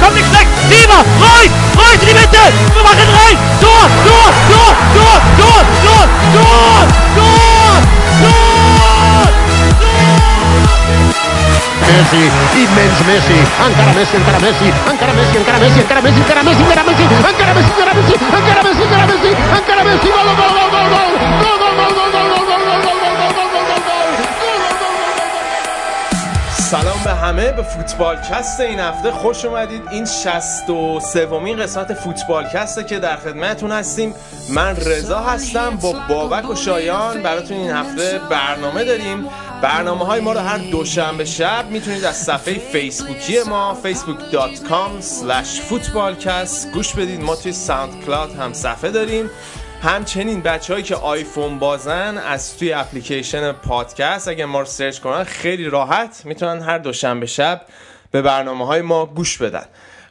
kommt nichts weg. Sieber, Reus, Reus in die Mitte. Wir machen rein. Tor, Tor, Tor, Tor, Tor, Tor, Tor, Tor, Tor, Messi, immens Messi, encara Messi, encara Messi, encara Messi, encara Messi, encara Messi, encara Messi, encara Messi, encara Messi, encara Messi, encara Messi, encara Messi, encara Messi, gol, gol, gol, gol, gol, gol, gol, همه به فوتبال کست این هفته خوش اومدید. این 63 سومین قسمت فوتبال کسته که در خدمتتون هستیم. من رضا هستم با بابک و شایان. براتون این هفته برنامه داریم. برنامه های ما رو هر دوشنبه شب می‌تونید از صفحه فیسبوکی ما facebook.com slash footballcast گوش بدید. ما توی SoundCloud هم صفحه داریم. همچنین بچه هایی که آیفون بازن از توی اپلیکیشن پادکست اگر ما رو search کنن خیلی راحت می‌تونن هر دوشنبه شب به برنامه های ما گوش بدن.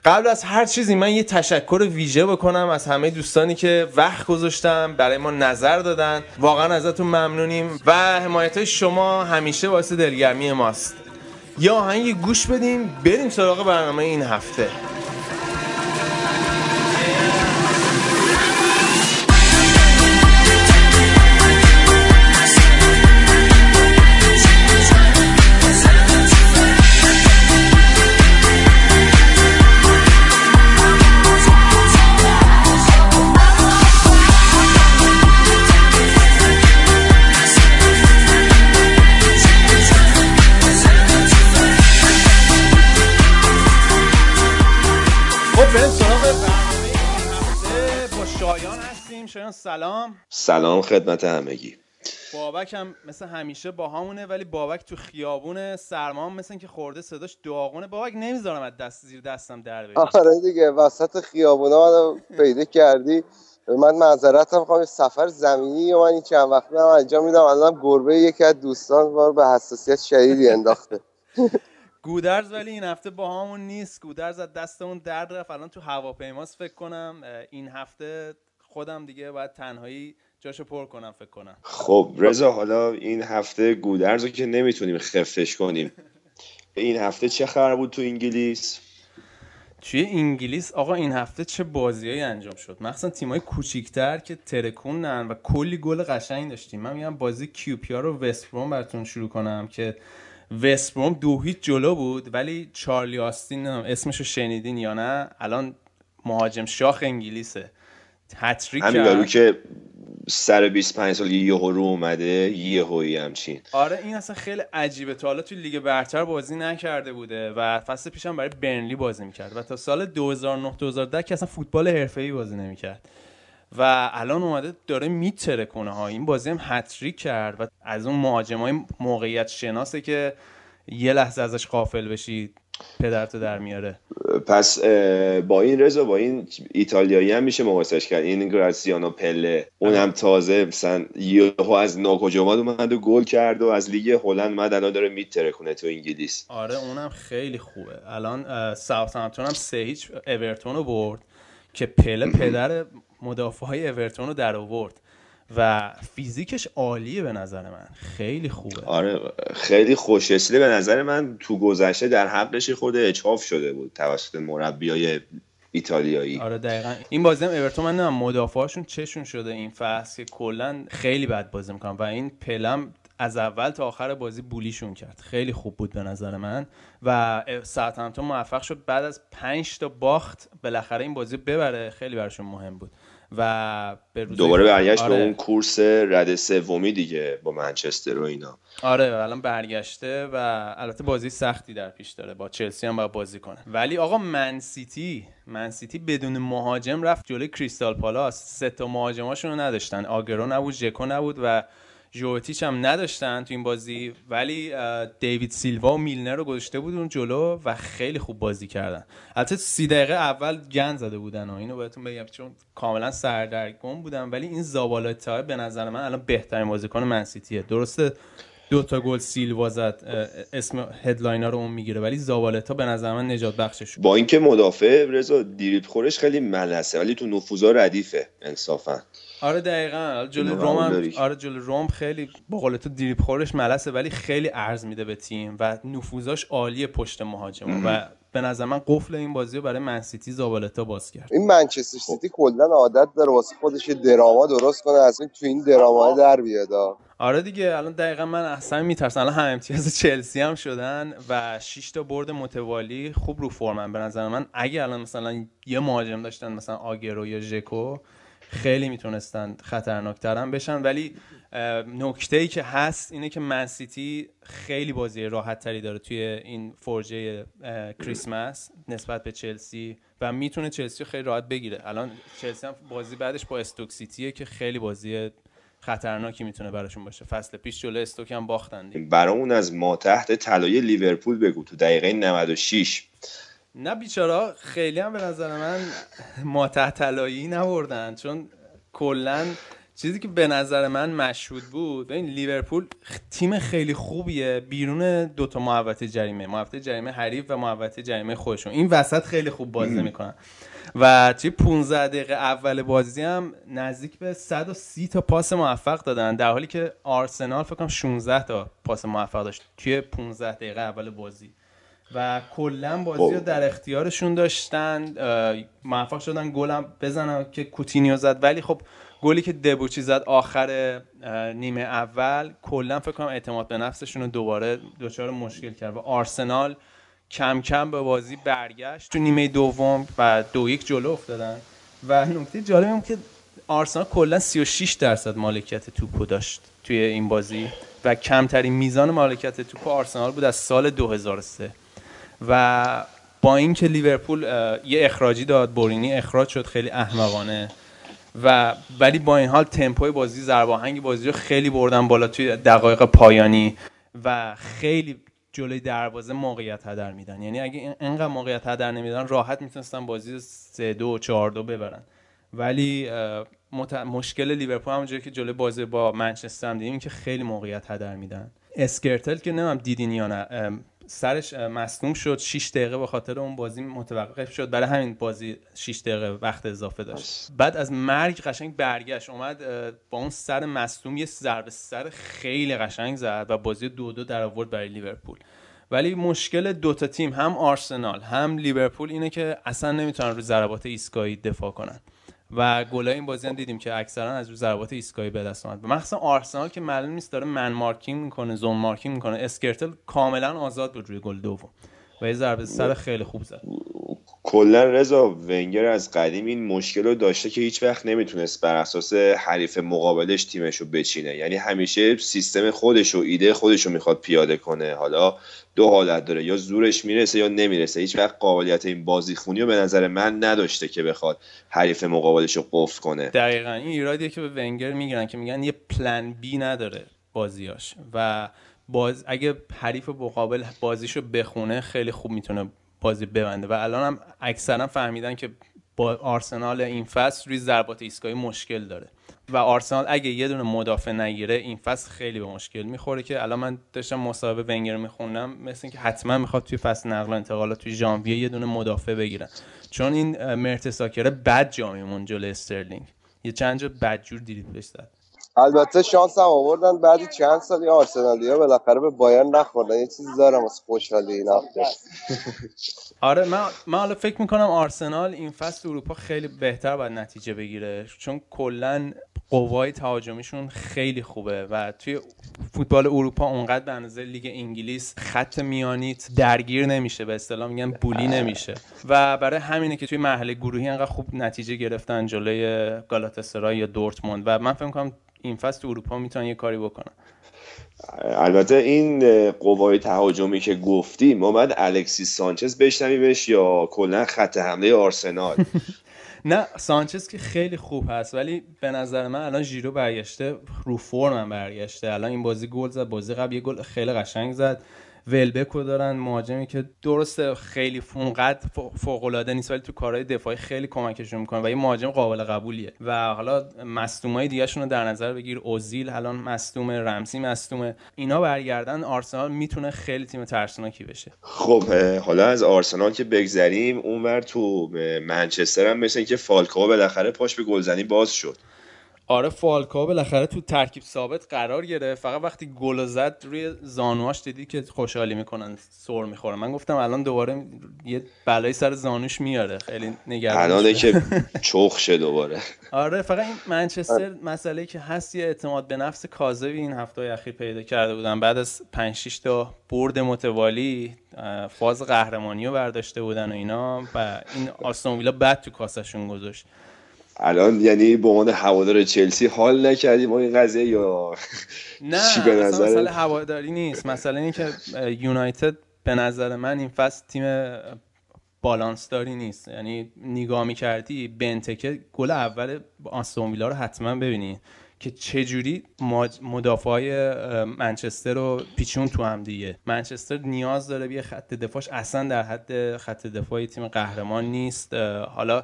قبل از هر چیزی من یه تشکر ویژه بکنم از همه دوستانی که وقت گذاشتن برای ما نظر دادن. واقعا ازتون ممنونیم و حمایت شما همیشه باعث دلگرمی ماست. یا آهنگ گوش بدیم بریم سراغ برنامه این هفته. سلام. سلام خدمت همگی. بابک هم مثل همیشه با همونه ولی بابک تو خیابون سرما هم مثل که خورده صداش داغونه. بابک نمی‌ذارم از دست زیر دستم در بری. آره دیگه وسط خیابونا منو پیدا کردی. من معذرت هم سفر زمینی و من این چند وقت هم انجام میدم. الان گربه یکی از دوستان ما رو به حساسیت شدیدی انداخته. گودرز ولی این هفته با همون نیست. گودرز از دستمون درد رفت. الان تو هواپیماست فکر کنم. این هفته خودم دیگه باید تنهایی جاشو پر کنم فکر کنم. خب رضا حالا این هفته گودرز رو که نمی‌تونیم خفش کنیم. این هفته چه خبر بود تو انگلیس؟ توی انگلیس؟ آقا این هفته چه بازیایی انجام شد؟ مخصوصا تیمای کوچیکتر که ترکوندن و کلی گل قشنگ داشتیم. من میگم بازی کیوپیا رو وستبروم براتون شروع کنم که وستبروم دو هیچ جلو بود ولی چارلی آستین اسمشو شنیدین یا نه؟ الان مهاجم شاخ انگلیسه. هتریک همین یارو که سر 25 سال یهو رو اومده یهویی همچین. آره این اصلا خیلی عجیبه. تا حالا توی لیگ برتر بازی نکرده بوده و فصل پیشم برای برنلی بازی می‌کرد. و تا سال 2009 2010 که اصلا فوتبال حرفه‌ای بازی نمی‌کرد. و الان اومده داره میتره کنه ها این بازی هم هتریک کرد و از اون مهاجمای موقعیت شناسه که یه لحظه ازش قافل بشی. پدرتو در میاره. پس با این رضا با این ایتالیایی هم میشه مقایسش کرد. این گراتزیانو پله اونم تازه مثلا یهو از ناکجا اومد و گل کرد و از لیگ هلند اومد الان داره میترکونه تو انگلیس. آره اونم خیلی خوبه. الان ساوتهمپتون هم سه هیچ اورتون رو برد که پله پدر مدافع های اورتون رو در آورد. و فیزیکش عالیه به نظر من. خیلی خوبه. آره خیلی خوششله به نظر من. تو گذشته در حقش خود اچاف شده بود توسط مربیای ایتالیایی. آره دقیقا. این بازی هم اورتون من نمی‌دونم مدافعاشون چشون شده این فصل که کلا خیلی بد بازی می‌کنن و این پلم از اول تا آخر بازی بولیشون کرد. خیلی خوب بود به نظر من. و ساعتمتون موفق شد. بعد از پنج تا باخت بالاخره این بازی ببره. خیلی براشون مهم بود. و به دوباره برگشت آره. به اون کورس رده سومی دیگه با منچستر و اینا. آره الان برگشته و البته بازی سختی در پیش داره. با چلسی هم باید بازی کنه. ولی آقا Man City Man City بدون مهاجم رفت جلوی کریستال پالاس. سه تا مهاجماشون رو نداشتن. آگوئرو نبود ژکو نبود و یووتیچ هم نداشتن تو این بازی ولی دیوید سیلوا و میلنر رو گذاشته بود اون جلو و خیلی خوب بازی کردن. البته سی دقیقه اول گند زده بودن و اینو بهتون بگم چون کاملا سردرگم بودن ولی این زابالتا به نظر من الان بهترین بازیکن Man City ه درسته دو تا گل سیلوا زد اسم headliner رو اون می‌گیره ولی زابالتا به نظر من نجات بخشش با اینکه مدافع رضا دریبل خورش خیلی ملسه ولی تو نفوذا ردیفه انصافا. آره دقیقا. جلو روم هم آره جلو روم خیلی به قول تو دریبل خورش ملسه ولی خیلی ارز میده به تیم و نفوذاش عالیه پشت مهاجم. و به نظر من قفل این بازی رو برای Man City زابالتا باز کرد. این منچستر سیتی کلا عادت داره واسه خودش drama درست کنه از این تو این drama در بیاد. آره دیگه الان دقیقا من اصلا میترسم. الان هم امتیاز چلسی هم شدن و 6 تا برد متوالی خوب رو فرمن. به نظر من اگه الان مثلا یه مهاجم داشتن مثلا آگرو یا ژکو خیلی می‌تونستن خطرناکتر هم بشن ولی نکته ای که هست اینه که منسیتی خیلی بازی راحت تری داره توی این فرجه کریسمس نسبت به چلسی و می‌تونه چلسی خیلی راحت بگیره. الان چلسی هم بازی بعدش با استوک سیتیه که خیلی بازی خطرناکی می‌تونه براشون باشه. فصل پیش جلو استوک هم باختن برامون از ما تحت طلای لیورپول بگو تو دقیقه 96 نه بیچارا خیلی هم به نظر من ما تحت طلایی نبردن چون کلا چیزی که به نظر من مشهود بود این لیورپول تیم خیلی خوبیه بیرون دوتا محوطه جریمه محوطه جریمه حریف و محوطه جریمه خودشون. این وسط خیلی خوب بازی می‌کنن. و توی 15 دقیقه اول بازی هم نزدیک به 130 تا پاس موفق دادن در حالی که آرسنال فکر کنم 16 تا پاس موفق داشت توی 15 دقیقه اول بازی. و کلا بازی رو خب. در اختیارشون داشتن. موفق شدن گلم بزنن که کوتینیو زد. ولی خب گلی که دبوچی زد آخر نیمه اول کلا فکر کنم اعتماد به نفسشون رو دوباره دچار مشکل کرد و آرسنال کم کم به بازی برگشت. تو نیمه دوم و دو یک جلو افتادن. و نکته جالب این که آرسنال کلا 36 درصد مالکیت توپو داشت توی این بازی و کمترین میزان مالکیت توپ آرسنال بود از سال 2003 و با اینکه لیورپول یه اخراجی داد بورینی اخراج شد خیلی احمقانه. و ولی با این حال تمپوی بازی ضرباهنگ بازی رو خیلی بردن بالا توی دقایق پایانی و خیلی جلوی دروازه موقعیت هدر میدن. یعنی اگه اینقدر موقعیت هدر نمیدن راحت می‌تونستن بازی 3 2 4 2 ببرن. ولی مشکل لیورپول همونجوری که جلوی بازی با منچستر هم دیدیم که خیلی موقعیت هدر میدن. اسکرتل که نمیم دیدین یا نه؟ سرش مصدوم شد 6 دقیقه به خاطر اون بازی متوقف شد. برای همین بازی 6 دقیقه وقت اضافه داشت. بعد از مرگ قشنگ برگشت اومد با اون سر مصدوم یه ضربه سر خیلی قشنگ زد و بازی دو دو در آورد برای لیورپول. ولی مشکل دوتا تیم هم آرسنال هم لیورپول اینه که اصلا نمی‌تونن رو ضربات ایستگاهی دفاع کنن. و گلای این بازی هم دیدیم که اکثرا از رو ضربات ایستگاهی به دست اومد مخصوصا آرسنال که معلوم نیست داره man marking می‌کنه zone marking می‌کنه. اسکرتل کاملا آزاد بود روی گل دوم. و یه ضربه سر خیلی خوب زد. کلا رضا ونگر از قدیم این مشکل رو داشته که هیچ وقت نمی‌تونست بر اساس حریف مقابلش تیمش رو بچینه. یعنی همیشه سیستم خودش و ایده خودش رو می‌خواد پیاده کنه. حالا دو حالت داره. یا زورش می‌رسه یا نمی‌رسه. هیچ وقت قابلیت این بازیخونی رو به نظر من نداشته که بخواد حریف مقابلش رو قفل کنه. دقیقا. این ایرادیه که به ونگر می‌گیرن که میگن یه پلن بی نداره بازیاش. و باز اگه حریف مقابل بازیشو بخونه خیلی خوب می‌تونه بازی ببنده. و الان هم اکثرا فهمیدن که با آرسنال این فصل روی ضربات ایستگاهی مشکل داره. و آرسنال اگه یه دونه مدافع نگیره این فصل خیلی به مشکل می‌خوره که الان من داشتم مصاحبه ونگر میخوندم مثل اینکه حتما می‌خواد توی فصل نقل و انتقالات توی ژانویه یه دونه مدافع بگیرن. چون این مرتساکره بد جا میموند جلوی استرلینگ. یه چند جا بدجور دیدید بهش البته شانس هم آوردن بعد چند سال این آرسنالی ها بالاخره به بایرن نخوردن. یه چیزی دارم از خوشحالی این هفته آره من من حالا فکر می‌کنم آرسنال این فصل اروپا خیلی بهتر باید نتیجه بگیره. چون کلا قوای تهاجمیشون خیلی خوبه و توی فوتبال اروپا اونقدر به اندازه لیگ انگلیس خط میانیت درگیر نمیشه به اصطلاح میگن bully نمیشه. و برای همینه که توی مرحله گروهی انقدر خوب نتیجه گرفتن جلوی گالاتاسرای یا دورتموند. و من فکر می‌کنم این فصل اروپا می‌تونن یه کاری بکنن. البته این قوای تهاجمی که گفتی ما بعد الکسیس سانچز بشنویمش یا کلا خط حمله آرسنال؟ نه سانچز که خیلی خوب هست ولی به نظر من الان ژیرو برگشته رو فرم برگشته. الان این بازی گل زد بازی قبل یه گل خیلی قشنگ زد. ولبکو دارن مهاجمی که درسته خیلی فونقد فوق العاده نیست ولی تو کارهای دفاعی خیلی کمکشون می‌کنه و یه مهاجم قابل قبولیه. و حالا مصدومای دیگه رو در نظر بگیر. اوزیل الان مصدوم رمسی مصدومه. اینا برگردن آرسنال می‌تونه خیلی تیم ترسناکی بشه. خب حالا از آرسنال که بگذریم اونور تو منچستر هم مثل که فالکاو بالاخره پاش به گلزنی باز شد. آره فالکاو بالاخره تو ترکیب ثابت قرار گرفت. فقط وقتی گل زد روی زانواش دیدی که خوشحالی می‌کنن سر می‌خوره. من گفتم الان دوباره یه بلایی سر زانوش میاره. خیلی نگران الانه که چخ شه دوباره. آره فقط این منچستر مسئله که هست یه اعتماد به نفس کاذبی این هفته اخیر پیدا کرده بودن. بعد از 5 6 تا برد متوالی فاز قهرمانی رو برداشته بودن و اینا. و این آستون ویلا بعد تو کاسشون گذاشت. الان یعنی به عنوان هوادار چلسی حال نکردی با این قضیه یا نه چی به نظر مسئله هواداری نیست. مسئله اینه که یونایتد به نظر من این فصل تیم بالانس داری نیست. یعنی نگاه می‌کردی بنتکه گل اول آستون ویلا رو حتما ببینی که چجوری مدافع های منچستر رو پیچون تو هم دیگه. منچستر نیاز داره بیه خط دفاعش. اصلا در حد خط دفاعی تیم قهرمان نیست. حالا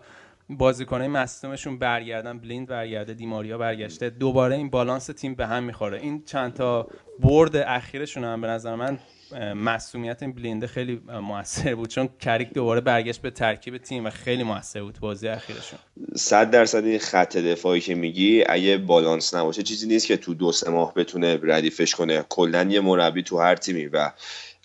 بازیکنای مصدومشون برگردن بلیند برگرده دیماریا برگشته. دوباره این بالانس تیم به هم می‌خوره. این چند تا برد اخیرشون هم به نظر من مسئولیت این بلینده خیلی موثر بود چون کریک دوباره برگشت به ترکیب تیم و خیلی موثر بود بازی اخیرشون. صد درصد این خط دفاعی که میگی اگه بالانس نباشه چیزی نیست که تو دو سه ماه بتونه ردیفش کنه. کلا یه مربی تو هر تیمی و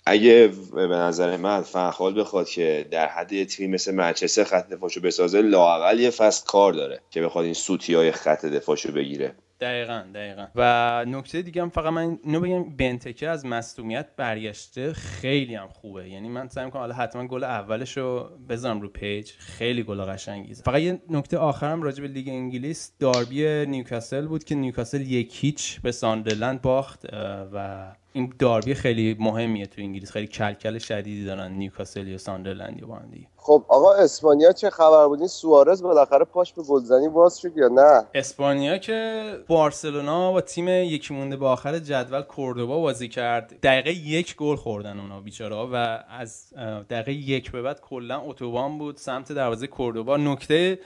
اگه به نظر من فنخال بخواد که در حد یه تیم مثل منچستر خط دفاعشو بسازه لاقل یه فصل کار داره که بخواد این سوتی های خط دفاعشو بگیره. دقیقا دقیقا. و نکته دیگه هم فقط من اینو بگم بنتکه از مصدومیت برگشته خیلی هم خوبه. یعنی من سعی می‌کنم حالا حتما گل اولش رو بذارم رو page. خیلی گل قشنگیه فقط یه نکته آخرم راجع به لیگ انگلیس. داربی نیوکاسل بود که نیوکاسل یک هیچ به ساندرلند باخت و این داربی خیلی مهمیه تو انگلیس. خیلی کلکل شدیدی دارن. نیوکاسل یا ساندرلند با هم دیگه. خب آقا اسپانیا چه خبر بودین سوارز بالاخره پاش به گلزنی باز شد یا نه؟ اسپانیا که بارسلونا با تیم یکی مونده به آخر جدول کوردوبا بازی کرد. دقیقه یک گل خوردن اونا بیچاره و از دقیقه یک به بعد کلا اتوبان بود سمت دروازه کوردوبا نکته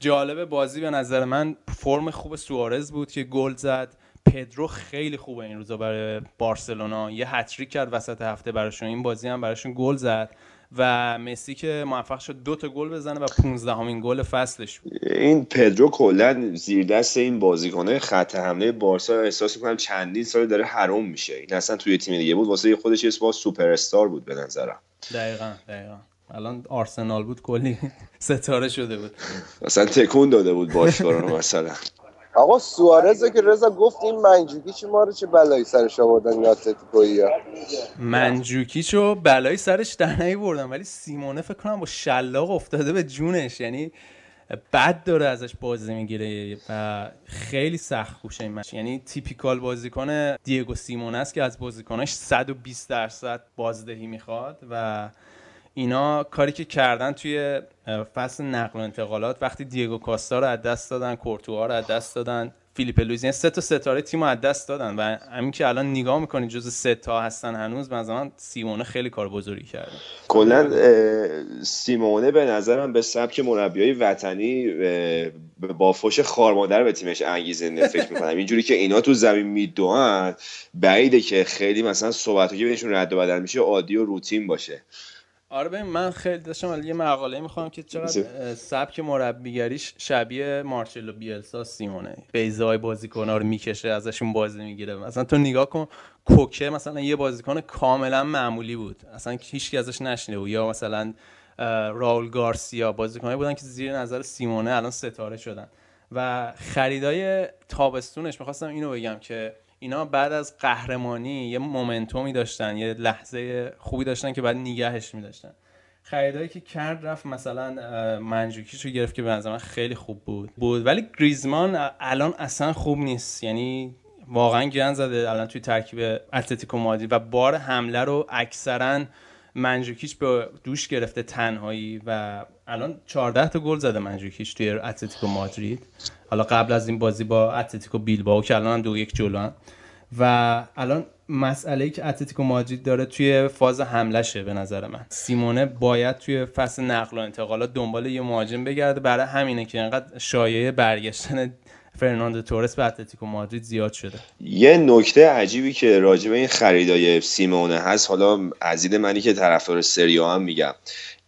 جالب بازی به نظر من فرم خوب سوارز بود که گل زد. پدرو خیلی خوبه این روزا برای بارسلونا. یه هتریک کرد وسط هفته براشون. این بازی هم براشون گل زد و مسی که موفق شد دو تا گل بزنه و 15 همین گل فصلش بود. این پدرو کلا زیر دست این بازیکنه خط حمله بارسا. احساس می‌کنم چندین سال داره حروم میشه. این اصلا توی تیم دیگه بود. واسه خودش یه سوپر استار بود به نظرم. دقیقا دقیقا. الان آرسنال بود کلی ستاره شده بود. اصلا تکون داده بود باشگاه مثلا. آقا سوارز که رضا گفت این منجوکیچ ما رو چه بلایی سرش آوردن این اتلتیکویی ها؟ منجوکیچ رو بلایی سرش در نیوردن ولی سیمونه فکر کنم با شلاق افتاده به جونش. یعنی بد داره ازش بازی می‌گیره و خیلی سخت کوشه این مش یعنی typical بازیکن دیگو سیمئونه است که از بازیکناش 120 درصد بازدهی می‌خواد و اینا کاری که کردن توی فصل نقل و انتقالات وقتی دیگو کاستا رو از دست دادن کورتوا رو از دست دادن فیلیپه لوئیز سه تا ستاره تیم رو از دست دادن و همین که الان نگاه می‌کنید جز سه تا هستن هنوز مثلا سیمونه خیلی کار بزرگی کرده. کلا سیمونه به نظرم به سبک مربیای وطنی با فوش خارمادر به تیمش انگیزه فکر می‌کنم. اینجوری که اینا تو زمین میدوان بعیده که خیلی مثلا صحبت که بهشون رد و بدل میشه عادی و روتین باشه. آره ببین من خیلی داشتم یه مقاله می‌خوام که چقدر سبک مربیگریش شبیه مارچلو بیلسا سیمونه. بیزای بازیکن‌ها رو می‌کشه ازشون بازی می‌گیره. مثلا تو نگاه کن کوکه مثلا یه بازیکن کاملا معمولی بود. اصلا هیچ ازش نشنیده بود. یا مثلا راول گارسیا بازیکنایی بودن که زیر نظر سیمونه الان ستاره شدن. و خریدای تابستونش می‌خواستم اینو بگم که اینا بعد از قهرمانی یه مومنتومی داشتن یه لحظه خوبی داشتن که بعد نگهش میداشتن. خریدایی که کرد رفت مثلا منجوکیش رو گرفت که به نظر من خیلی خوب بود. بود. ولی گریزمان الان اصلا خوب نیست. یعنی واقعا گن زده الان توی ترکیب اتلتیکو مادرید و بار حمله رو اکثرا منجوکیچ به دوش گرفته تنهایی و الان 14 تا گل زده منجوکیچ توی اتلتیکو مادرید. حالا قبل از این بازی با اتلتیکو بیلبائو که الان هم دو یک جلو و الان مسئله ای که اتلتیکو مادرید داره توی فاز حملشه به نظر من. سیمونه باید توی فصل نقل و انتقالات دنبال یه مهاجم بگرده. برای همینه که انقدر شایعه برگشتن فرناندو تورس به اتلتیکو مادرید زیاد شده. یه نکته عجیبی که راجع به این خریدای سیمونه هست حالا عزیز منی که طرفدار سری آ هم میگم.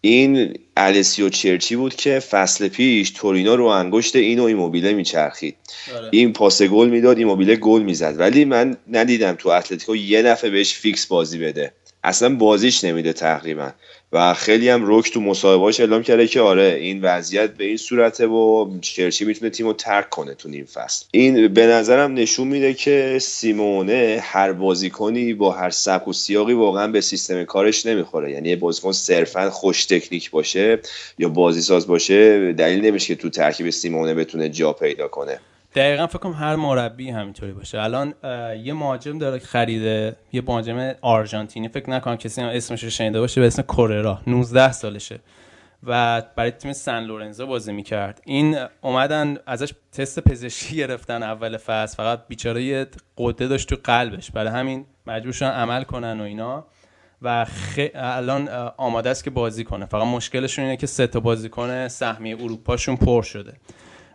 این آلسیو چرچی بود که فصل پیش تورینو رو انگشت این و ایموبیله میچرخید. آره. این پاس گل می‌داد ایموبیله گل می‌زد. ولی من ندیدم تو اتلتیکو یه دفعه بهش فیکس بازی بده. اصلا بازیش نمیده تقریبا. و خیلی هم رک تو مصاحبهاش اعلام کرده که آره این وضعیت به این صورته و چرچی می‌تونه تیمو ترک کنه تو نیم فصل. این به نظرم نشون میده که سیمونه هر بازیکنی با هر سبک و سیاقی واقعا به سیستم کارش نمی‌خوره. یعنی یه بازیکن صرفا خوش تکنیک باشه یا بازی ساز باشه دلیل نمیشه که تو ترکیب سیمونه بتونه جا پیدا کنه. دقیقا فکر کنم هر مربی همینطوری باشه. الان یه مهاجم داره خریده یه مهاجم آرژانتینی. فکر نکنم کسی اسمش رو شنیده باشه به اسم کوررا. 19 سالشه. و برای تیم سن لورنزو بازی می‌کرد. این اومدن ازش تست پزشکی گرفتن اول فصل. فقط بیچاره یه قده داشت تو قلبش. برای همین مجبور شدن عمل کنن و اینا. و خ... الان آماده است که بازی کنه. فقط مشکلشون اینه که سه تا بازیکن سهمیه اروپاشون پر شده.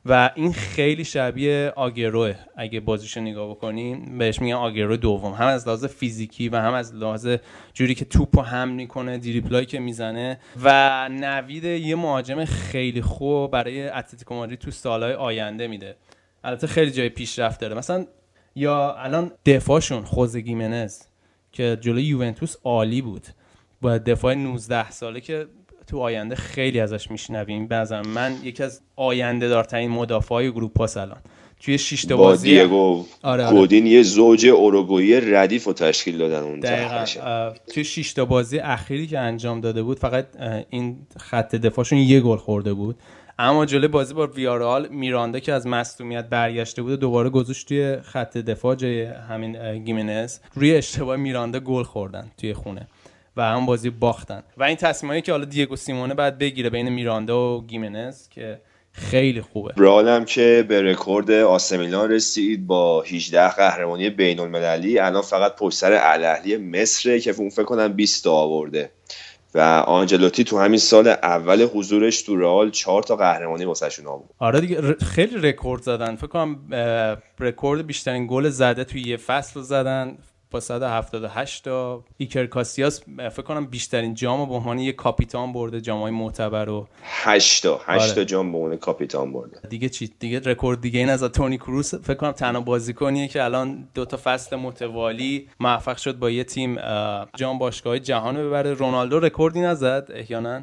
و این خیلی شبیه آگروه اگه بازیشو نگاه بکنیم بهش میگن آگرو دوم. هم از لحاظ فیزیکی و هم از لحاظ جوری که توپو هم می‌کنه دریپلایی که می‌زنه و نوید یه مهاجم خیلی خوب برای اتلتیکو مادرید تو سالهای آینده میده. البته خیلی جای پیشرفت داره. مثلا یا الان دفاعشون خوزه گیمنز که جلوی یوونتوس عالی بود. با دفاع 19 ساله که تو آینده خیلی ازش میشنویم. نظر من یکی از آینده دارترین مدافع های اروپا الان توی شش تا با بازی دیگو آره، آره. گودین یه زوج اوروگوئی ردیف رو تشکیل دادن دقیقا. اه، توی شش تا بازی اخیری که انجام داده بود فقط این خط دفاعشون یه گل خورده بود. اما جلوی بازی با ویارال میراندا که از مصدومیت برگشته بود دوباره گذاشت توی خط دفاع جای همین گیمنز روی اشتباه میراندا گل خوردن توی خونه. و هم بازی باختن. و این تصمیمایی که حالا دیگو سیمونه بعد بگیره بین میراندا و گیمنز که خیلی خوبه. رئال هم که به رکورد آسمیلان رسید با 18 قهرمانی بین المللی الان فقط پشت سر الاهلی مصره که اون فکر کنم 20 تا آورده. و آنجلوتی تو همین سال اول حضورش تو رئال 4 تا قهرمانی واسهشون آورد. آره دیگه ر- خیلی رکورد زدن. فکر کنم رکورد بیشترین گل زده توی یه فصل رو زدن. با 178 تا ایکر کاسیاس فکر کنم بیشترین جام رو به عنوان یه کاپیتان برده جامای معتبر و 8 تا 8 آره. تا جام به عنوان کاپیتان برده. دیگه چی؟ دیگه رکورد دیگه این از تونی کروس. فکر کنم تنها بازیکنیه که الان دو تا فصل متوالی موفق شد با یه تیم جام باشگاه جهان رو ببره. رونالدو رکوردی نزد احیانا؟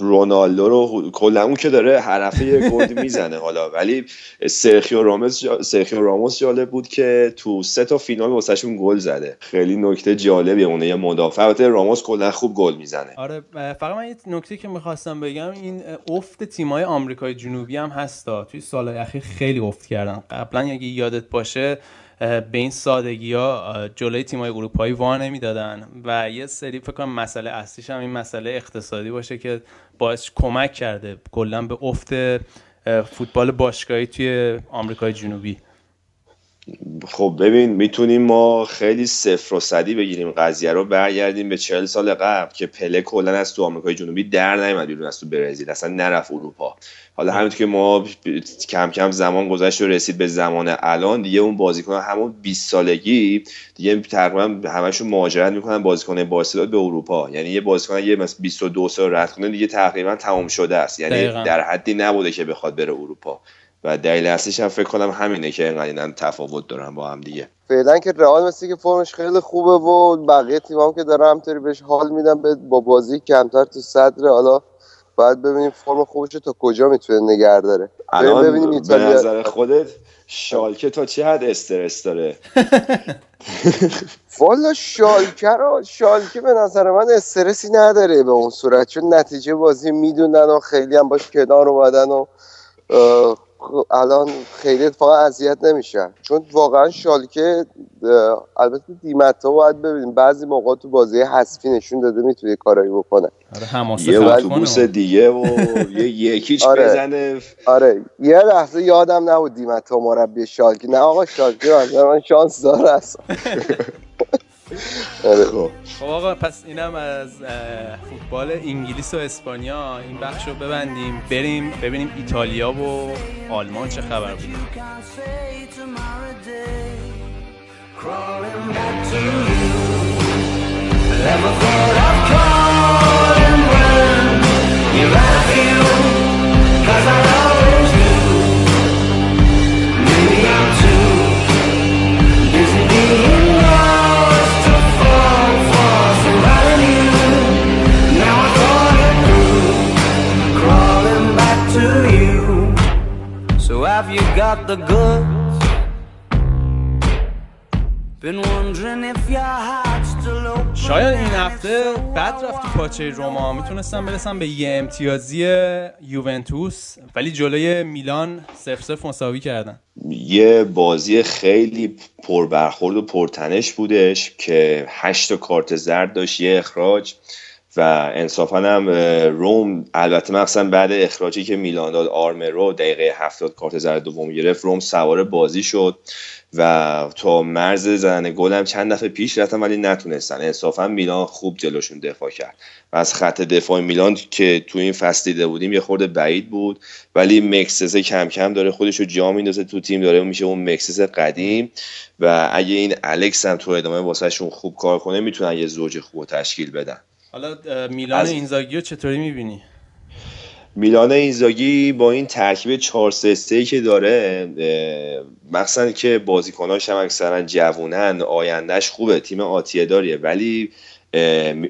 رونالدو رو کلا اون که داره هر هفته یه گل می‌زنه حالا. ولی سرخیو راموس. سرخیو راموس جالب بود که تو سه تا فینال واسهشون گل زده. خیلی نکته جالبیه اونه یه مدافع. البته راموس کلا خوب گل می‌زنه. آره فقط من یه نکته که می‌خواستم بگم این افت تیمای آمریکای جنوبی هم هستا توی سالهای اخیر خیلی افت کردن. قبلا اگه یادت باشه به این سادگی ها جلوی تیمای اروپایی وا نمی‌دادن. و یه سری فکر کنم مسئله اصلیش هم این مسئله اقتصادی باشه که باعث کمک کرده کلا به افت فوتبال باشگاهی توی آمریکای جنوبی. خب ببین می‌تونیم ما خیلی صفر و صدی بگیریم قضیه رو برگردیم به چهل سال قبل که پله کلا از تو آمریکای جنوبی در نیومد بیرون از تو برزیل اصلا نرفت اروپا. حالا همینطور که ما کم کم زمان گذشت و رسید به زمان الان دیگه اون بازیکن همون 20 سالگی دیگه تقریبا همشون مهاجرت می‌کنن بازیکن با استعداد به اروپا. یعنی یه بازیکن یه مثلا 22 سال رد کنه دیگه تقریبا تمام شده است. یعنی دقیقاً. در حدی نبوده که بخواد بره اروپا. و دلیل اصلیش هم فکر کنم همینه که اینقدر اینا تفاوت دارن با هم دیگه. فعلا که رئال مثل که فرمش خیلی خوبه و بقیه تیمام که دارن همطوری بهش حال میدن به با بازی کمتر تو صدر حالا باید ببینیم فرم خوبش تا کجا می‌تونه نگه داره. الان ببینیم به نظر خودت شالکه تا چه حد استرس داره؟ والا شالکه رو شالکه به نظر من استرسی نداره به اون صورت چون نتیجه بازی می‌دونن و خیلی هم باش کنار اومدن و الان خیلی اتفاقا اذیت نمیشن چون واقعا شالکه البته دیمتا باید ببینیم بعضی موقع تو بازی حذفی نشون داده می‌تونه کارایی بکنه آره یه اتوبوس. دیگه و یه یکیچ آره. بزنه آره یه لحظه یادم نبود دیمتا مربی شالکه نه آقا شالکه من شانس داره اصلا. خب خب آقا پس اینم از فوتبال انگلیس و اسپانیا این بخش رو ببندیم بریم ببینیم ایتالیا و آلمان چه خبر بود. Crawling back to you. Never thought I'd got the goods? Been wondering if your heart's still open. شاید این هفته بعد رفت تو پاچه روما می‌تونستم برسم به یه امتیازی یوونتوس ولی جلوی میلان سف سف مساوی کردن یه بازی خیلی پربرخورد و پرتنش بودش که هشت تا کارت زرد داشت یه اخراج و انصافا هم روم البته مخصوصا بعد اخراجی که میلان داد آرمرو دقیقه هفتاد کارت زرد دوم گرفت. روم سوار بازی شد و تا مرز زدن گل هم چند دفعه پیش رفتن ولی نتونستن. انصافا میلان خوب جلوشون دفاع کرد. و از خط دفاع میلان که تو این فصل دیده بودیم یه خورده بعید بود. ولی مکسسه کم کم داره خودش رو جا میندازه تو تیم داره میشه اون مکسس قدیم. و اگه این الکس هم تو ادامه واسهشون خوب کار کنه می‌تونن یه زوج خوب تشکیل بدن. حالا میلان از- اینزاگی رو چطوری می‌بینی؟ میلان اینزاگی با این ترکیب 4 3 3 که داره مخصوصا که بازیکناش هم اکثرا جوونن آیندهش خوبه تیم آتیه داریه ولی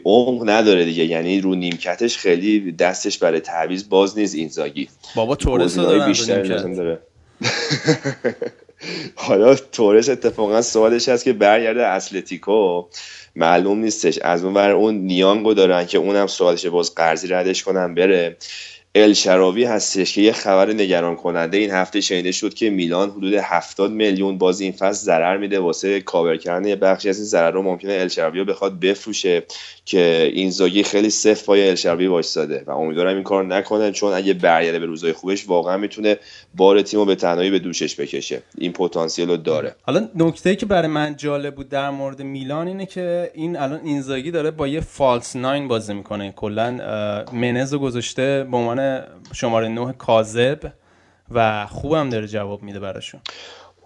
عمق نداره دیگه. یعنی رو نیمکتش خیلی دستش برای تعویض باز نیست اینزاگی. بابا تورس رو داره. حالا تورس اتفاقا سوالش هست که برگرده اتلتیکو. معلوم نیستش. از اون ور اون نیانگو دارن که اونم سوالش باز قرضی ردش کنن بره. الشراوی هستش که یه خبر نگران کننده این هفته شنیده شد که میلان حدود 70 میلیون باز این فصل ضرر میده. واسه کاور کردن یه بخشی از این ضرر رو ممکنه الشراوی رو بخواد بفروشه. که این زاگی خیلی صفر پای الشراوی وایساده و امیدوارم این کار نکنن چون اگه برگرده به روزای خوبش واقعا می‌تونه بار تیم رو به تنهایی به دوشش بکشه. این پتانسیل رو داره. حالا نکته که برای من جالب بود در مورد میلان اینه که این الان اینزاگی داره با یه فالس ناین بازی می‌کنه. کلا منز گذاشته به عنوان شماره نه کاذب و خوبم داره جواب میده براشون.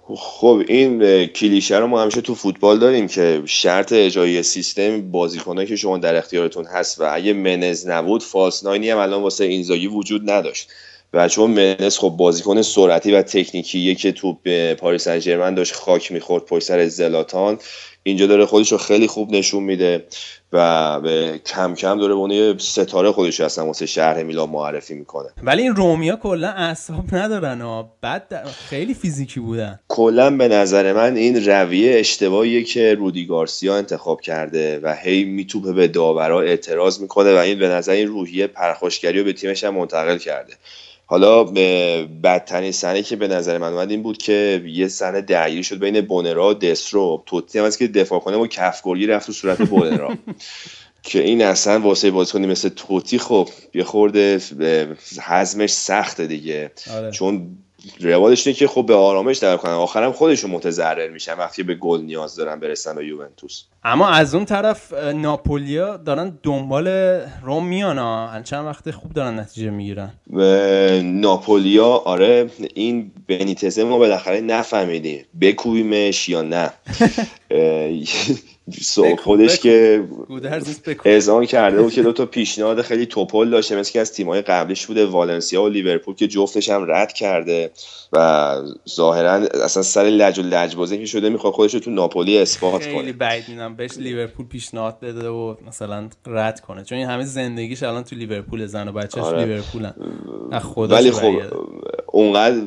خب این کلیشه رو ما همیشه تو فوتبال داریم که شرط اجرایی سیستم بازیکنایی که شما در اختیارتون هست و اگه منز نبود فالس ناینی هم الان واسه اینزاگی وجود نداشت. و چون منز خب بازیکن سرعتی و تکنیکیه که تو پاریس سن داشت خاک می‌خورد پشت سر زلاتان اینجا داره خودش رو خیلی خوب نشون میده و به کم کم داره به ستاره خودش رو اصلا واسه شهر میلان معرفی می‌کنه. ولی این رومیا کلا اعصاب ندارن ها. بعد خیلی فیزیکی بودن. کلا به نظر من این رویه اشتباهیه که رودی گارسیا انتخاب کرده و هی میتوپه به داورا اعتراض می‌کنه و این به نظر این روحیه پرخاشگری رو به تیمش هم منتقل کرده. حالا بدترین سنه که به نظر من اومد این بود که یه سنه درگیری شد بین بونرا و دسترو. توتی هم از که دفاع کنه و کفگرگی رفت تو صورت بونرا. که این اصلا واسه بازیکنی مثل توتی خب یه خورده هضمش سخته دیگه. آره. چون روالش اینه که خب به آرامش در کنن. آخرم خودشون متضرر میشن وقتی به گل نیاز دارن برسن به یوونتوس. اما از اون طرف ناپولیا دارن دنبال روم میان ها. چند وقت خوب دارن نتیجه می‌گیرن. و ناپولیا آره این بنیتزه ما بالاخره نفهمیدیم. بکوبیمش یا نه. سو- خودش. که اذعان کرده بود که دو تا پیشنهاد خیلی توپل داشته مثل که از تیم‌های قبلیش بوده والنسیا و لیورپول که جفتش هم رد کرده و ظاهرا اصلا سر لج و لجبازی که شده می‌خواد خودش رو تو ناپولی اثبات خیلی کنه بعید میدم بهش لیورپول پیشنهاد بده و مثلا رد کنه چون این همه زندگیش الان تو لیورپول زن و بچه‌ش آره. لیورپولن ولی خب اونقدر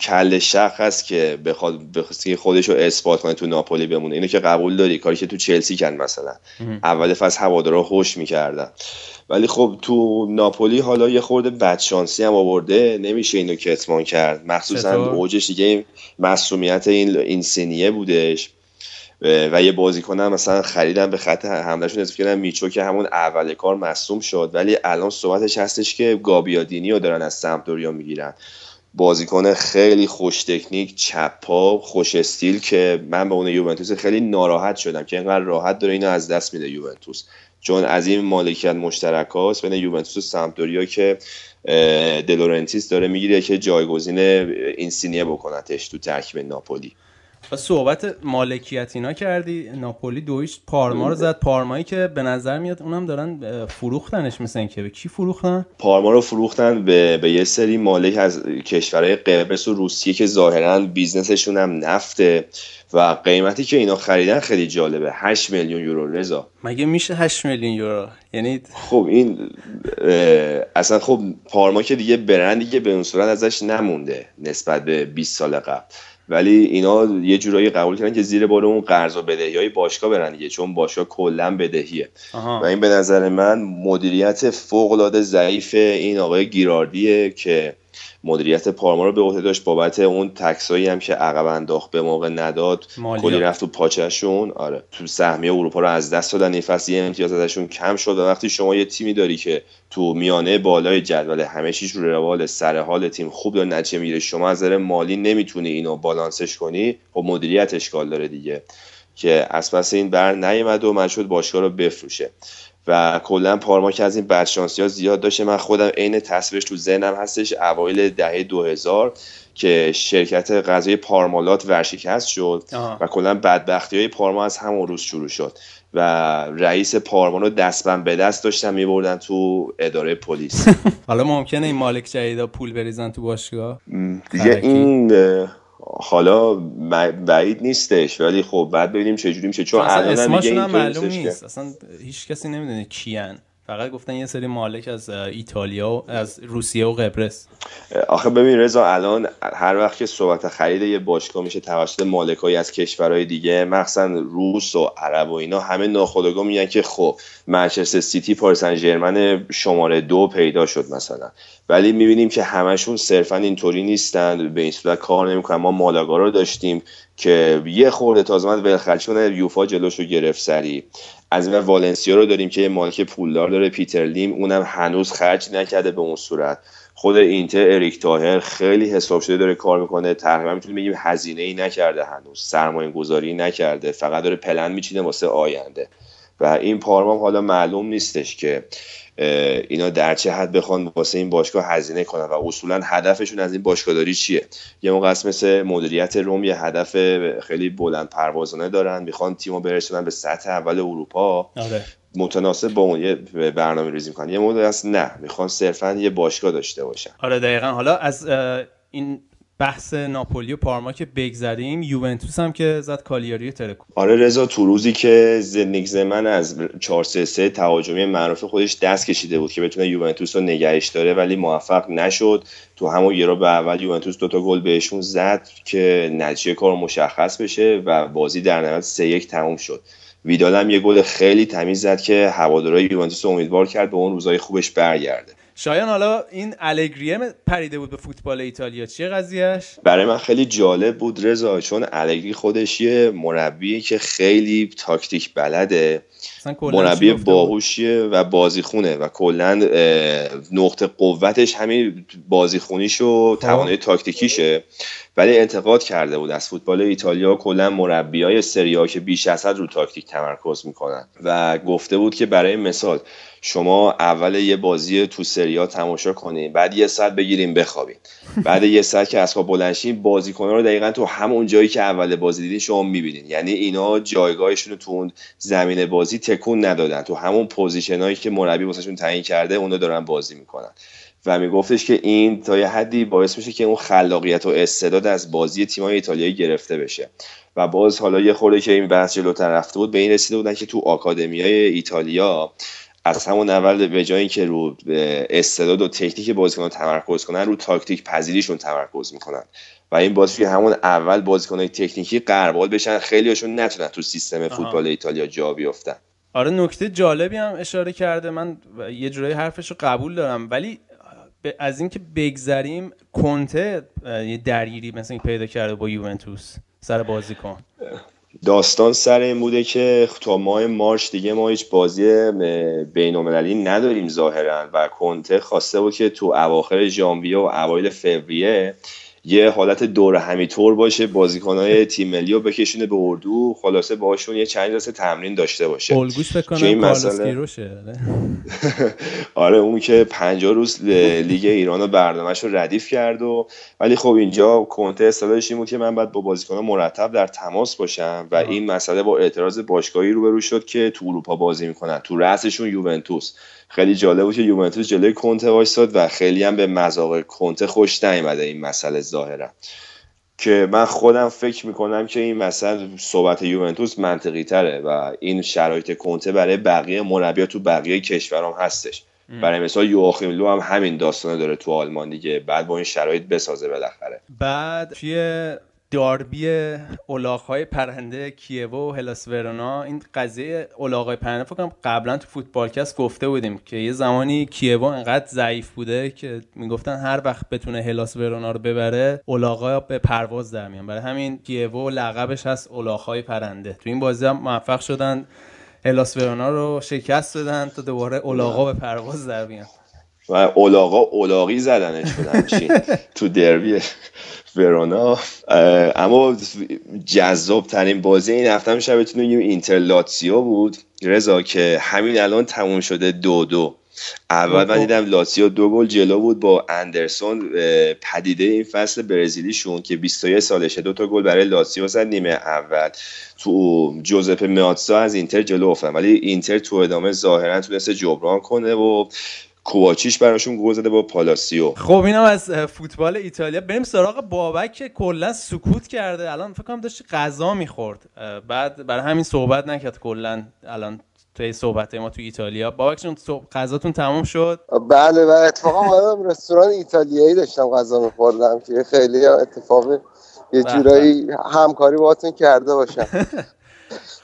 کل شق هست که بخواد بخواد که خودش رو اثبات کنه تو ناپولی بمونه. اینو که قبول داری کاری که تو چلسی کردن مثلا. اول فصل هوادارا خوش می‌کردن. ولی خب تو ناپولی حالا یه خورده بدشانسی هم آورده. نمیشه اینو کتمان کرد. مخصوصا؟ اوجش دیگه این مسئولیت این این سنیه بودش. و یه بازیکن هم مثلا خریدن به خط حملهشون اضافه کردن میچو که همون اول کار مصوم شد. ولی الان صحبتش هستش که گابیادینی رو دارن از سمپدوریا می‌گیرن. بازیکن خیلی خوش تکنیک چپ پا خوش استیل که من به اون یوونتوس خیلی ناراحت شدم که اینقدر راحت داره اینو از دست میده یوونتوس. چون از این مالکیت مشترک هاست بین یوونتوس و سمپدوریا که دلورنتیس داره می‌گیره که جایگزین اینسینیه بکنتش تو ترکیب ناپولی. و صحبت مالکیت اینا کردی. ناپولی دو هیچ پارما رو زد. پارمایی که به نظر میاد اونم دارن فروختنش مثل اینکه به کی فروختن؟ پارما رو فروختن به, به یه سری مالک از کشورهای قبرس و روسیه که ظاهرا business شون هم نفته و قیمتی که اینا خریدن خیلی جالبه. 8 میلیون یورو. رضا. مگه میشه 8 میلیون یورو؟ یعنی خب این اصلا خب پارما که دیگه برندی که به اون صورت ازش نمونده نسبت به 20 سال قبل. ولی اینا یه جورایی قبول کردن که زیر بار اون قرض و بدهی های باشگاه برن دیگه چون باشگاه کلا بدهیه آها. و این به نظر من مدیریت فوق العاده ضعیف این آقای گیراردیه که مدیریت پارما رو به عهده داشت. بابت اون تکسایی هم که عقب انداخت به موقع نداد. کلی رفت تو پاچشون آره. تو سهمیه اروپا رو از دست دادن. این فصل یه امتیاز ازشون کم شد و وقتی شما یه تیمی داری که تو میانه بالای جدول همه چیز رو روال سر حال تیم خوب داره نتیجه می‌گیره شما از نظر مالی نمی‌تونی اینو بالانسش کنی خب مدیریت اشکال داره دیگه. که از پس این بر نیومد و شد باشگاه رو بفروشه. و کلا پارما که از این بدشانسی ها زیاد داشته من خودم عین تصویرش تو ذهنم هستش اوایل دهه 2000 که شرکت غذای پارمالات ورشکست شد آها. و کلا بدبختی های پارما از همون روز شروع شد و رئیس پارما رو دستبند به دست داشتن میبردن تو اداره پلیس حالا ممکنه این مالک جدیدا پول بریزن تو باشگاه دیگه. این حالا بعید نیستش ولی خب بعد ببینیم چجوری میشه. چون اصلا الان هم اسمشون هم معلوم نیست. اصلا هیچ کسی نمی‌دونه کیان. فقط گفتن یه سری مالک از ایتالیا و از روسیه و قبرس. آخه ببین رضا الان هر وقت که صحبت خرید یه باشگاه میشه توسط مالکایی از کشورهای دیگه مخصوصا روس و عرب و اینا همه ناخودآگاه میگن که خب منچستر سیتی پاریس ژرمن شماره دو پیدا شد مثلا. ولی می‌بینیم که همشون صرفا اینطوری نیستن به این صورت کار نمی‌کنن. ما مالاگا رو داشتیم که یه خورده تازه من ولخرچ کنه یوفا جلوش رو گرفت سری از این والنسیا رو داریم که مالک پولدار داره پیتر لیم. اونم هنوز خرج نکرده به اون صورت. خود اینتر اریک تاهر خیلی حساب شده داره کار می‌کنه. تقریبا می‌تونیم بگیم هزینه ای نکرده هنوز. سرمایه گذاری نکرده. فقط داره پلن میچینه واسه آینده. و این پارما حالا معلوم نیستش که اینا در چه حد بخوان واسه این باشگاه هزینه کنن و اصولا هدفشون از این باشگاهداری چیه؟ یه موقع است مثل مدیریت روم یه هدف خیلی بلند پروازانه دارن می‌خوان تیمو برسونن به سطح اول اروپا. آره. متناسب با اون یه برنامه ریزی می‌کنن. یه مدل است نه می‌خوان صرفا یه باشگاه داشته باشن. آره دقیقا. حالا از این بحث ناپولی و پارما که بگذریم. یوونتوس هم که زد کالیاری ترکو. آره رضا تو روزی که زنیک زمن از 4 3 3 تهاجمی معروف خودش دست کشیده بود که بتونه یوونتوس رو نگهش داره ولی موفق نشد. تو همون یه به اول یوونتوس دوتا گل بهشون زد که نتیجه کار مشخص بشه و بازی در نهایت 3 1 تموم شد. ویدال هم یه گل خیلی تمیز زد که هوادارهای یوونتوس امیدوار کرد به اون روزای خوبش برگرده. شایان حالا این الگریه پریده بود به فوتبال ایتالیا. چیه قضیهش برای من خیلی جالب بود رضا چون الگری خودش یه مربیه که خیلی تاکتیک بلده. مربی؟ باهوشیه و بازیخونه و کلا نقطه قوتش همین بازیخونیش و توانایی تاکتیکیشه. ولی انتقاد کرده بود. از فوتبال ایتالیا کلا مربیای سریا که بیش از حد رو تاکتیک تمرکز می‌کنن. و گفته بود که برای مثال شما اول یه بازی تو سریا تماشا کنین بعد یه ساعت بگیریم بخوابین. بعد یه ساعت که از خواب بلند شین بازیکن‌ها رو دقیقا تو همون جایی که اول بازی دیدین شما می‌بینین. یعنی اینا جایگاهشون رو تو زمین بازی تکون ندادن. تو همون پوزیشنایی که مربی واسهشون تعیین کرده اونا دارن بازی می‌کنن. و میگفتش که این تا یه حدی باعث میشه که اون خلاقیت و استعداد از بازی تیم‌های ایتالیایی گرفته بشه. و باز حالا یه خورده که این بحث جلوتر رفته بود به این رسیده بودن که تو آکادمیای ایتالیا از همون اول به جای اینکه رو استعداد و تکنیک بازیکنان تمرکز کنن رو تاکتیک پذیریشون تمرکز می‌کنن. و این باعث که همون اول بازیکنان تکنیکی قربال بشن. خیلیشون نتونن تو سیستم فوتبال ایتالیا جا بیفتن آره نکته جالبی هم اشاره کرده. من یه جورایی حرفش رو قبول دارم. ولی ب- از اینکه بگذریم کنته یه درگیری مثل این پیدا کرده با یوونتوس سر بازیکن. داستان سر این بوده که تا ماه مارچ دیگه ما هیچ بازی بین المللی نداریم ظاهرا و کنته خواسته بود که تو اواخر ژانویه و اوایل فوریه یه حالت دور همیطور باشه بازیکنهای تیم ملی رو بکشونه به اردو خلاصه باشون یه چند جلسه تمرین داشته باشه. الگوش که بکنم این مسئله- کیروشه آره. آره اون که 50 روز لیگ ایران و برنامهش رو ردیف کرد و ولی خب اینجا کنته اصطلاحش این بود که من باید با بازیکنان مرتب در تماس باشم و این مسئله با اعتراض باشگاهی روبرو شد که تو اروپا بازی می‌کنن تو رأسشون یوونتوس. خیلی جالب بود که یوونتوس جلوی کنته وایساد و خیلی هم به مذاق کنته خوش نیامده این مسئله ظاهرا. که من خودم فکر می‌کنم که این مثلا صحبت یوونتوس منطقی تره و این شرایط کنته برای بقیه مربیا تو بقیه کشورام هستش. برای مثال یوآخیم لو هم همین داستانه داره تو آلمان دیگه. بعد با این شرایط بسازه بالاخره. بعد توی داربی الاغ‌های پرنده کیوو و هلاس ورونا. این قضیه الاغ‌های پرنده فکر کنم قبلا تو فوتبالکست گفته بودیم که یه زمانی کیوو انقدر ضعیف بوده که می‌گفتن هر وقت بتونه هلاس ورونا رو ببره الاغ‌ها به پرواز در میان. برای همین کیوو لقبش هست الاغ‌های پرنده تو این بازی هم موفق شدن هلاس ورونا رو شکست بدن تا دوباره الاغا به پرواز در بیان. و اولاغا اولاغی زدنش بود همچین تو دربی ورونا. اما جذاب ترین بازی این هفته شاید بتونیم بگیم اینتر لاتسیو بود. رضا که همین الان تموم شده دو دو. اول من دیدم لاتسیو دو گل جلو بود با اندرسون پدیده این فصل برزیلیشون که 21 سالشه. دو تا گل برای لاتسیو زد نیمه اول. تو جوزپه میاتسا از اینتر جلو افتادن ولی اینتر تو ادامه ظاهرا تونسته جبران کنه و کوواچیش براشون گل زده با پالاسیو. خب اینم از فوتبال ایتالیا. بریم سراغ بابک که کلا سکوت کرده. الان فکر کنم داشت غذا می‌خورد. بعد برای همین صحبت نکرد کلا الان توی صحبت ما تو ایتالیا. بابک جون صبح- غذاتون تموم شد؟ بله و اتفاقا اومدم رستوران ایتالیایی داشتم غذا میخوردم که خیلی اتفاق یه. جورایی همکاری باهاتون کرده باشم.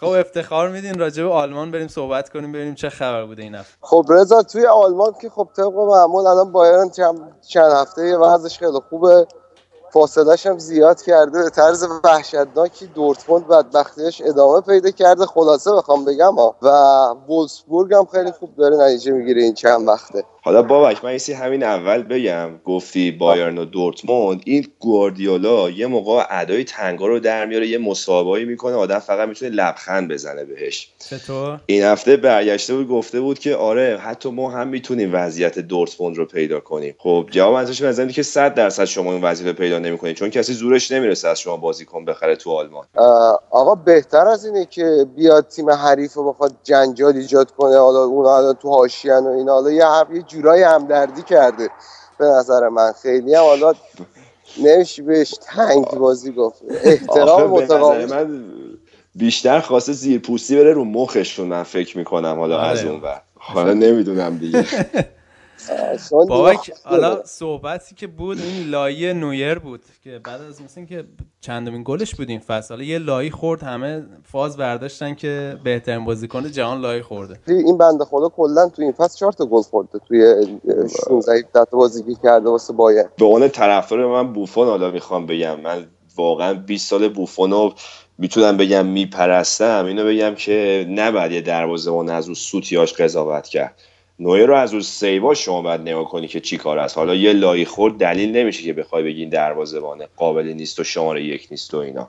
خب افتخار میدین راجع به آلمان بریم صحبت کنیم ببینیم چه خبر بوده این هفته. خب رضا توی آلمان که خب طبق معمول الان بایرن چند, هفته وضعش خیلی خوبه. فاصلش هم زیاد کرده. به طرز وحشتناکی دورتموند بدبختیش ادامه پیدا کرده. خلاصه بخوام بگم ها و وولسبورگ هم خیلی خوب داره نتیجه می‌گیره این چند وقته. حالا بابک من ایسی همین اول بگم. گفتی بایرن و دورتموند این گواردیولا یه موقع ادای تنگا رو در میاره یه مسابقه‌ای می‌کنه آدم فقط می‌تونه لبخند بزنه بهش. چطور؟ این هفته برگشته بود گفته بود که آره حتی ما هم می‌تونیم وضعیت دورتموند رو پیدا کنیم. خب جواب ازش میاد که 100 درصد شما این وظیفه پیدا نمی‌کنید چون کسی زورش نمی‌رسه از شما بازیکن بخره تو آلمان. آقا بهتر از اینه که بیاد تیم حریف رو بخواد جنجال ایجاد کنه حالا اون حالا تو حاشیه‌ان و اینا حالا یه, هم- یه جورایی همدردی کرده به نظر من. خیلی هم حالا نمیشه بهش تنگ بازی گفت. احترام متقابل. من بیشتر خواسته زیرپوستی بره رو مخشون من فکر می‌کنم حالا آره. از اون ور. حالا نمی‌دونم دیگه. بابک حالا صحبتی که بود این لایی نویر بود که بعد از مثل که چندمین گلش بود این فصل. حالا یه لایی خورد همه فاز برداشتن که بهترین بازیکن جهان لایی خورده. این بنده خدا کلا تو این فصل چهار تا گل خورده توی 16 17 تا بازی که کرده واسه بایر به عنوان طرفدار من بوفون حالا می‌خوام بگم. من واقعا 20 سال بوفون رو می‌تونم بگم میپرستم. اینو بگم که نباید یه دروازه‌بان از اون سوتیاش قضاوت کرد. نوعی رو از اون سیوا شما باید نگاه کنی که چی کار است. حالا یه لایی خورد دلیل نمیشه که بخوای بگی این دروازه‌بانه قابلی نیست و شماره یک نیست و اینا.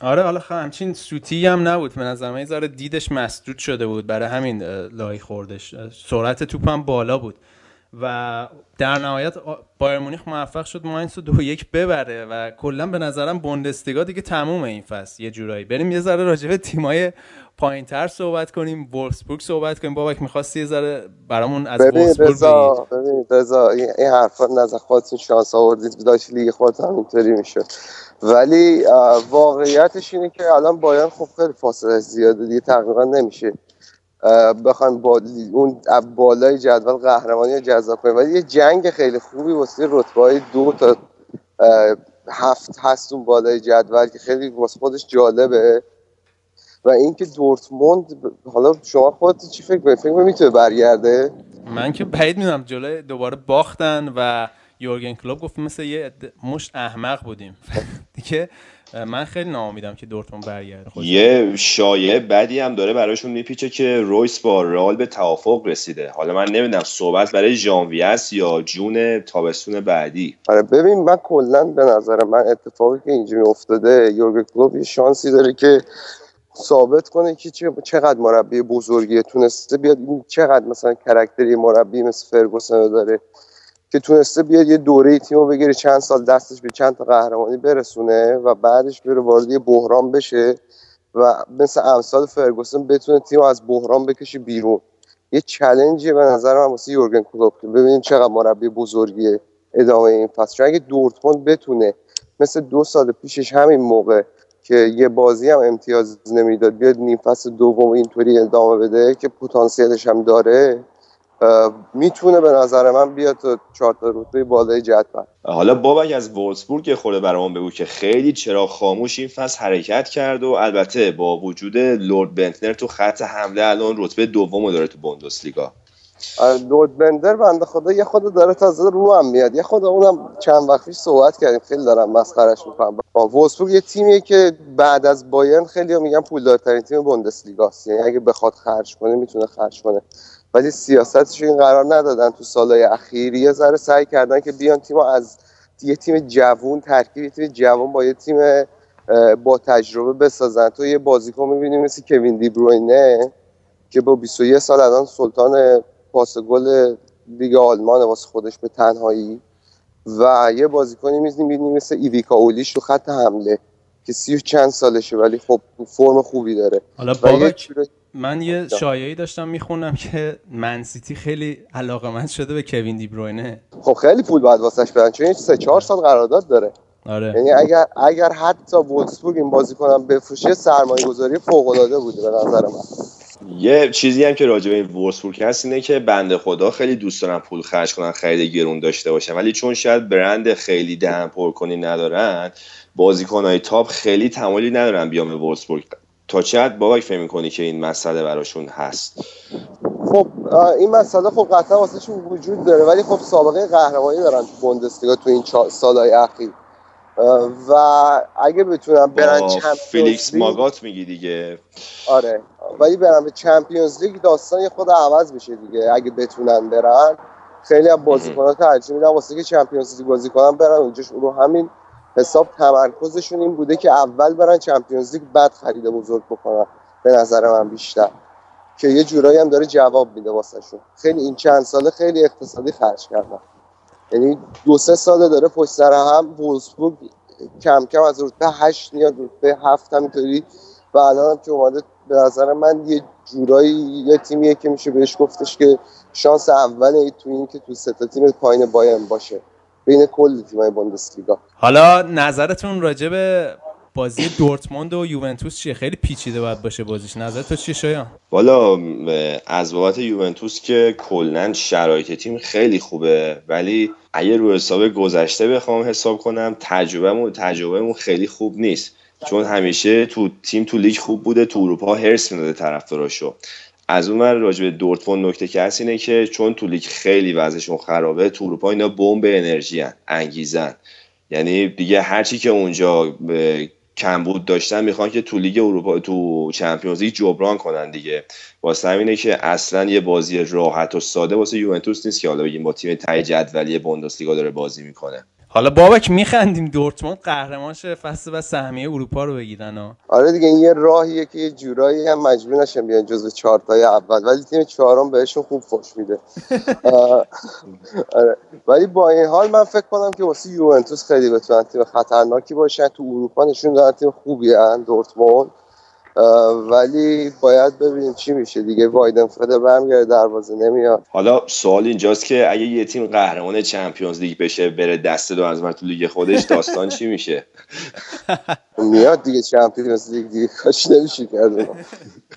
آره حالا خب همچین سوتی هم نبود. به نظر من دیدش مسدود شده بود برای همین لای خوردش. سرعت توپ هم بالا بود. و در نهایت بایر مونیخ موفق شد ماینس رو دو یک ببره و کلا به نظرم بوندسلیگا دیگه تمومه این فصل. یه جورایی. بریم یه ذره راجع به تیمای پایینتر صحبت کنیم وولفسبورگ صحبت کنیم. بابک می‌خواستی یه ذره برامون از ببین وولفسبورگ رضا ببین رضا این حرفا نزد خودتون شانس آوردید. داشت لیگ خودت هم اینطوری می‌شد. ولی واقعیتش اینه که الان بایرن خب خیلی فاصله زیاده دیگه تقریبا نمیشه. بخوایم با اون بالای جدول قهرمانی رو جذاب کنیم. ولی یه جنگ خیلی خوبی واسه رتبه های دو تا هفت هست اون بالای جدول که خیلی واسه خودش جالبه. و اینکه دورتموند حالا شما خودت چی فکر می‌کنی؟ فکر می‌کنی می‌تونه برگرده؟ من که بعید می‌دونم جلوی دوباره باختن و یورگن کلوب گفت مثل یه مشت احمق بودیم. دیگه من خیلی ناامیدم که دورتموند برگرده. خود یه شایعه بدی هم داره براشون میپیچه که رویس با رئال به توافق رسیده. حالا من نمی‌دونم صحبت برای ژانویه است یا جون تابستون بعدی. آره ببین من کلا به نظر من اتفاقی که اینجوری افتاده یورگن کلوب یه شانسی داره که ثابت کنه که چقدر مربی بزرگیه. تونسته بیاد این چقدر مثلا کرکتری مربی مثل فرگوسن داره که تونسته بیاد یه دوره تیم رو بگیره چند سال دستش به چند تا قهرمانی برسونه و بعدش بره وارد یه بحران بشه و مثل امثال فرگوسن بتونه تیم از بحران بکشه بیرون. یه چلنجی به نظر من واسه یورگن کلوپ که ببینیم چقدر مربی بزرگیه ادامه این فصل. چون اگه دورتموند بتونه مثل دو سال پیشش همین موقع که یه بازی هم امتیاز نمی‌داد. بیاد نیم فصل دوم اینطوری ادامه بده که پتانسیلش هم داره می‌تونه به نظر من بیاد تا چهار تا رتبه بالای جدول. حالا بابک از وولسبورگ خورده برامون بگو که خیلی چرا خاموش این فصل حرکت کرد و البته با وجود لورد بنتنر تو خط حمله الان رتبه دوم داره تو بوندسلیگا. لورد بندر بنده خدا یه خود داره تازه رو هم میاد. یه خود اونم چند وقت پیش صحبت کردیم. خیلی دارم مسخرش می‌کنم. وولسبورگ یه تیمیه که بعد از بایرن خیلی ها میگن پولدارترین تیم بوندسلیگاست. یعنی اگه بخواد خرج کنه می‌تونه خرج کنه. ولی سیاستش این قرار ندادن. تو سالهای اخیر یه ذره سعی کردن که بیان تیم از یه تیم جوون ترکیب یه تیم جوون با یه تیم با تجربه بسازن. تو یه بازیکن می‌بینی مثل کوین دی بروینه که با 21 سال الان سلطان پاس گل لیگ آلمان واسه خودش به تنهایی و یه بازیکنی می‌بینی مثل ایویکا اولیش تو خط حمله که سی و چند سالشه ولی خب فرم خوبی داره. حالا بابک من یه شایعی داشتم می‌خونم که منسیتی خیلی علاقمند شده به کوین دی بروینه. خب خیلی پول باید واسش بدن چون سه چهار سال قرارداد داره. آره. یعنی اگر اگر حتی وولسبورگ این بازیکنم بفروشه سرمایه گذاری فوق العاده بوده به نظر من. یه چیزی هم که راجع به این وولسبورگ هست اینه که بنده خدا خیلی دوست دارن پول خرج کنن خرید گرون داشته باشن. ولی چون شاید برند خیلی دهن پر کنی ندارن بازیکنهای تاپ خیلی تمایلی ندارن بیان به وولسبورگ تا چه حد بابک فکر می‌کنی که این مسئله براشون هست؟ خب این مسئله خب قطعا واسهشون وجود داره ولی خب سابقه قهرمانی دارن تو بوندسلیگا تو این سالهای اخیر. و اگه بتونن برن فیلیکس لیگ- ماگات میگی دیگه. آره. ولی برن به Champions League داستان یه خورده عوض میشه دیگه. اگه بتونن برن خیلی از بازیکن‌ها ترجیح میدن واسه که Champions League بازی کنن برن. اونجا رو همین حساب تمرکزشون این بوده که اول برن چمپیونز لیگ بعد خرید بزرگ بکنن. به نظر من بیشتر. که یه جورایی هم داره جواب میده واسهشون. خیلی این چند ساله خیلی اقتصادی خرج کردن. یعنی دو سه ساله داره پشت سر هم وولسبورگ کم کم از رتبه هشت میاد رتبه هفت همینطوری و الان هم که اومده به نظر من یه جورایی یه تیمیه که میشه بهش گفتش که شانس اوله تو این که تو سه تا تیم پایین بایرن باشه. بین کل تیمای بوندسلیگا. حالا نظرتون راجع به بازی دورتموند و یوونتوس چیه؟ خیلی پیچیده باید باشه بازیش. نظر تو چیه شایان؟ والا از بابت یوونتوس که کلا شرایط تیم خیلی خوبه ولی اگه رو حساب گذشته بخوام حساب کنم تجربهمون تجربهمون خیلی خوب نیست. چون همیشه تو تیم تو لیگ خوب بوده تو اروپا هرس می‌داده طرفداراشو. از اون ور راجع به دورتموند نکته که هست اینه که چون تو لیگ خیلی وضعشون خرابه تو اروپا اینا بمب انرژی هن. انگیزن یعنی دیگه هرچی که اونجا کمبود داشتن می‌خوان که تو لیگ اروپا تو چمپیونز لیگ جبران کنن دیگه. واسه همینه که اصلا یه بازی راحت و ساده واسه یوونتوس نیست که حالا بگیم با تیم تای جدولی بوندسلیگا داره بازی می‌کنه. حالا بابک میخندیم دورتموند قهرمان شه فصل و سهمیه اروپا رو بگیرن ها. آره دیگه این یه راهیه که یه جورایی هم مجبور نشن بیان جزو چهارتای اول ولی تیم چهارم بهشون خوب خوش میده. آره. ولی با این حال من فکر کنم که واسه یوونتوس خیلی بتونن تیم خطرناکی باشن. تو اروپا نشون دادن تیم خوبی هن دورتموند. ولی باید ببینیم چی میشه دیگه. وایدن فده برمیگرده دروازه نمیاد. حالا سوال اینجاست که اگه یه تیم قهرمان چمپیونز لیگ بشه بره دست دو از تو لیگ خودش داستان چی میشه؟ میاد دیگه چمپیونز لیگ دیگه کاش نمیشه کرد.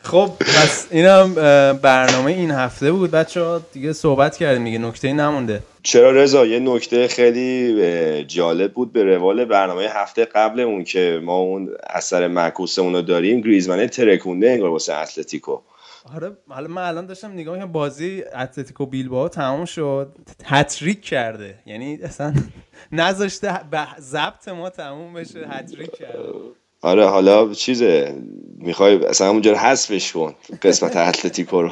خب پس اینم برنامه این هفته بود. بچه ها دیگه صحبت کردیم دیگه نکته نمونده. چرا رضا؟ یه نکته خیلی جالب بود به روال برنامه هفته قبل اون که ما اون اثر معکوسمون رو داریم. گریزمنه ترکونده انگار واسه اتلتیکو. آره حالا من الان داشتم نگاه می‌کنم بازی اتلتیکو بیلبائو تموم شد. هتریک کرده. یعنی اصلا نذاشته به ضبط ما تموم بشه هتریک کرده. آره حالا چیزه می‌خوای اصلا همونجا رو حذفش کن قسمت اتلتیکو رو.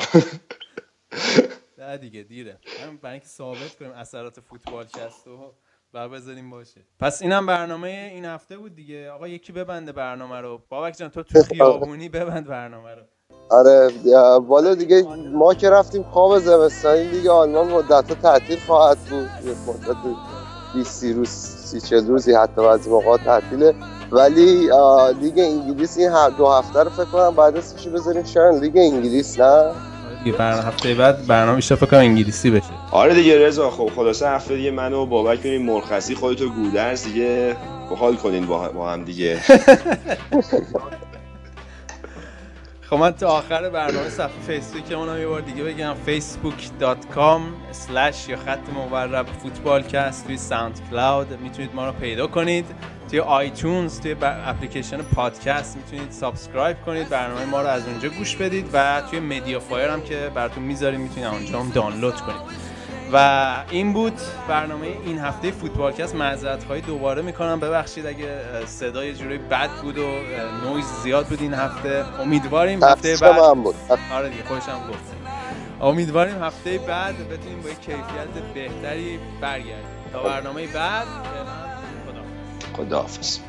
نه دیگه دیره. هم برای اینکه ثابت کنیم اثرات فوتبال کست و بر بذاریم باشه. پس اینم برنامه این هفته بود دیگه. آقا یکی ببنده برنامه رو. بابک جان تو تو خیابونی ببند برنامه رو. آره بالا دیگه ما که رفتیم خواب زمستانی دیگه آلمان مدت تعطیل خواهد بود. یه مدت 20 روز 30 40 روزی حتی بعضی موقع تعطیله. ولی لیگ انگلیس این دو هفته رو فکر کنم بعد اسمش رو بذاریم شاید لیگ انگلیس نه؟ دیگه برنامه هفته بعد برنامه میشه فکر کنم انگلیسی بشه. آره دیگه رضا خب خلاصه هفته دیگه من و بابک بریم مرخصی خودتو گودرز دیگه حال کنین با با هم دیگه. خب من تا آخر برنامه صفحه فیسبوکمون هم یه بار دیگه بگم facebook.com slash یا خط مورب فوتبالکست توی SoundCloud می‌تونید ما رو پیدا کنید. توی iTunes توی اپلیکیشن پادکست می‌تونید subscribe کنید برنامه ما رو از اونجا گوش بدید و توی MediaFire هم که براتون می‌ذاریم می‌تونید اونجا هم دانلود کنید. و این بود برنامه این هفته فوتبالکست. معذرت خواهی دوباره می‌کنم. ببخشید اگه صدای جوری بد بود و نویز زیاد بود این هفته. امیدواریم هفته بعد من بود. آره دیگه خودشم گفت. امیدواریم هفته بعد بتونیم با یک کیفیت بهتری برگردیم. تا برنامه بعد فعلا خدا خداحافظ